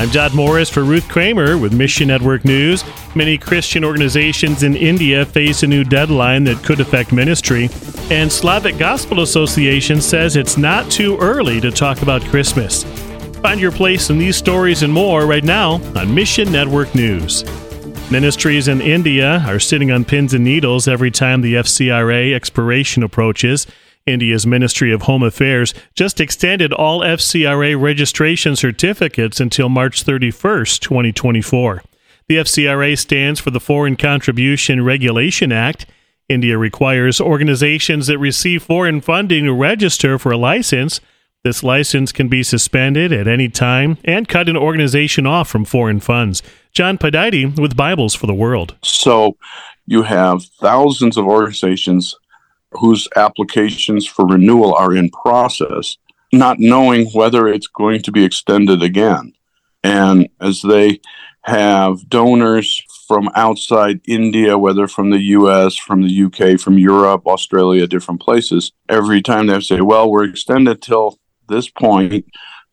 I'm Dodd Morris for Ruth Kramer with Mission Network News. Many Christian organizations in India face a new deadline that could affect ministry, and Slavic Gospel Association says it's not too early to talk about Christmas. Find your place in these stories and more right now on Mission Network News. Ministries in India are sitting on pins and needles every time the FCRA expiration approaches. India's Ministry of Home Affairs just extended all FCRA registration certificates until March 31st, 2024. The FCRA stands for the Foreign Contribution Regulation Act. India requires organizations that receive foreign funding to register for a license. This license can be suspended at any time and cut an organization off from foreign funds. John Pudaite with Bibles for the World. So you have thousands of organizations whose applications for renewal are in process, not knowing whether it's going to be extended again. And as they have donors from outside India, whether from the US, from the UK, from Europe, Australia, different places, every time they say, well, we're extended till this point,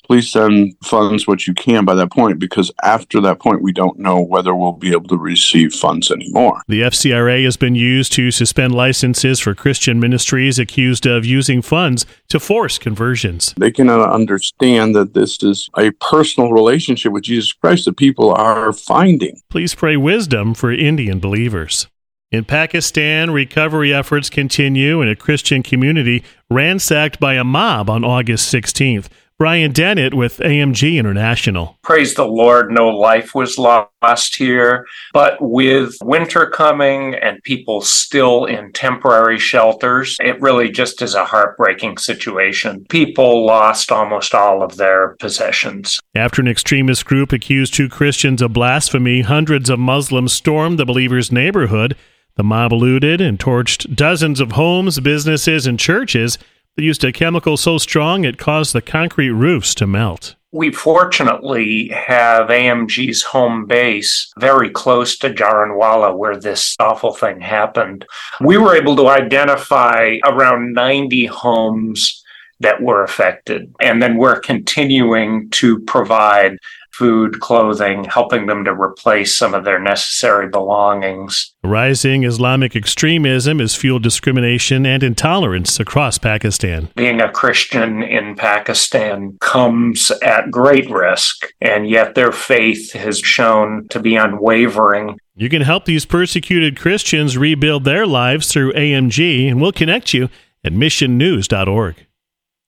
please send funds what you can by that point because after that point we don't know whether we'll be able to receive funds anymore. The FCRA has been used to suspend licenses for Christian ministries accused of using funds to force conversions. They cannot understand that this is a personal relationship with Jesus Christ that people are finding. Please pray wisdom for Indian believers. In Pakistan, recovery efforts continue in a Christian community ransacked by a mob on August 16th. Brian Dennett with AMG International. Praise the Lord, no life was lost here. But with winter coming and people still in temporary shelters, it really just is a heartbreaking situation. People lost almost all of their possessions. After an extremist group accused two Christians of blasphemy, hundreds of Muslims stormed the believers' neighborhood. The mob looted and torched dozens of homes, businesses, and churches. Used a chemical so strong it caused the concrete roofs to melt. We fortunately have AMG's home base very close to Jaranwala, where this awful thing happened. We were able to identify around 90 homes that were affected. And then we're continuing to provide food, clothing, helping them to replace some of their necessary belongings. Rising Islamic extremism has fueled discrimination and intolerance across Pakistan. Being a Christian in Pakistan comes at great risk, and yet their faith has shown to be unwavering. You can help these persecuted Christians rebuild their lives through AMG, and we'll connect you at missionnews.org.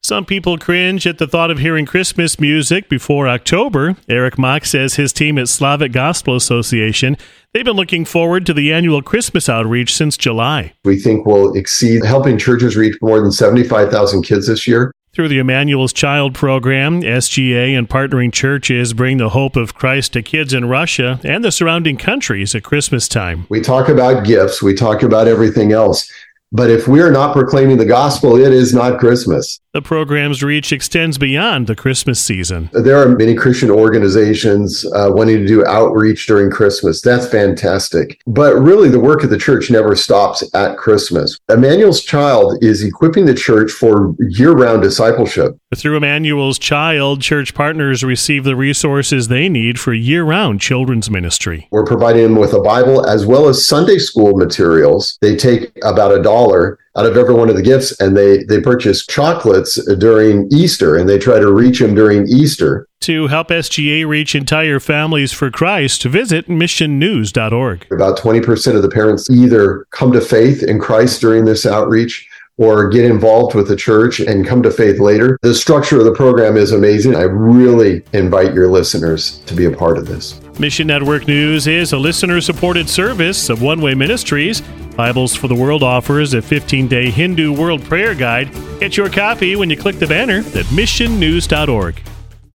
Some people cringe at the thought of hearing Christmas music before October. Eric Mock says his team at Slavic Gospel Association, they've been looking forward to the annual Christmas outreach since July. We think we'll exceed helping churches reach more than 75,000 kids this year. Through the Emmanuel's Child program, SGA and partnering churches bring the hope of Christ to kids in Russia and the surrounding countries at Christmas time. We talk about gifts, we talk about everything else. But if we are not proclaiming the gospel, it is not Christmas. The program's reach extends beyond the Christmas season. There are many Christian organizations uh, wanting to do outreach during Christmas. That's fantastic. But really, the work of the church never stops at Christmas. Emmanuel's Child is equipping the church for year round discipleship. Through Emmanuel's Child, church partners receive the resources they need for year round children's ministry. We're providing them with a Bible as well as Sunday school materials. They take about a dollar out of every one of the gifts and they they purchase during Easter and they try to reach them during Easter. To help SGA reach entire families for Christ, visit missionnews.org. About 20% of the parents either come to faith in Christ during this outreach or get involved with the church and come to faith later. The structure of the program is amazing. I really invite your listeners to be a part of this. Mission Network News is a listener supported service of One Way Ministries. Bibles for the World offers a 15 day Hindu World Prayer Guide. Get your copy when you click the banner at missionnews.org.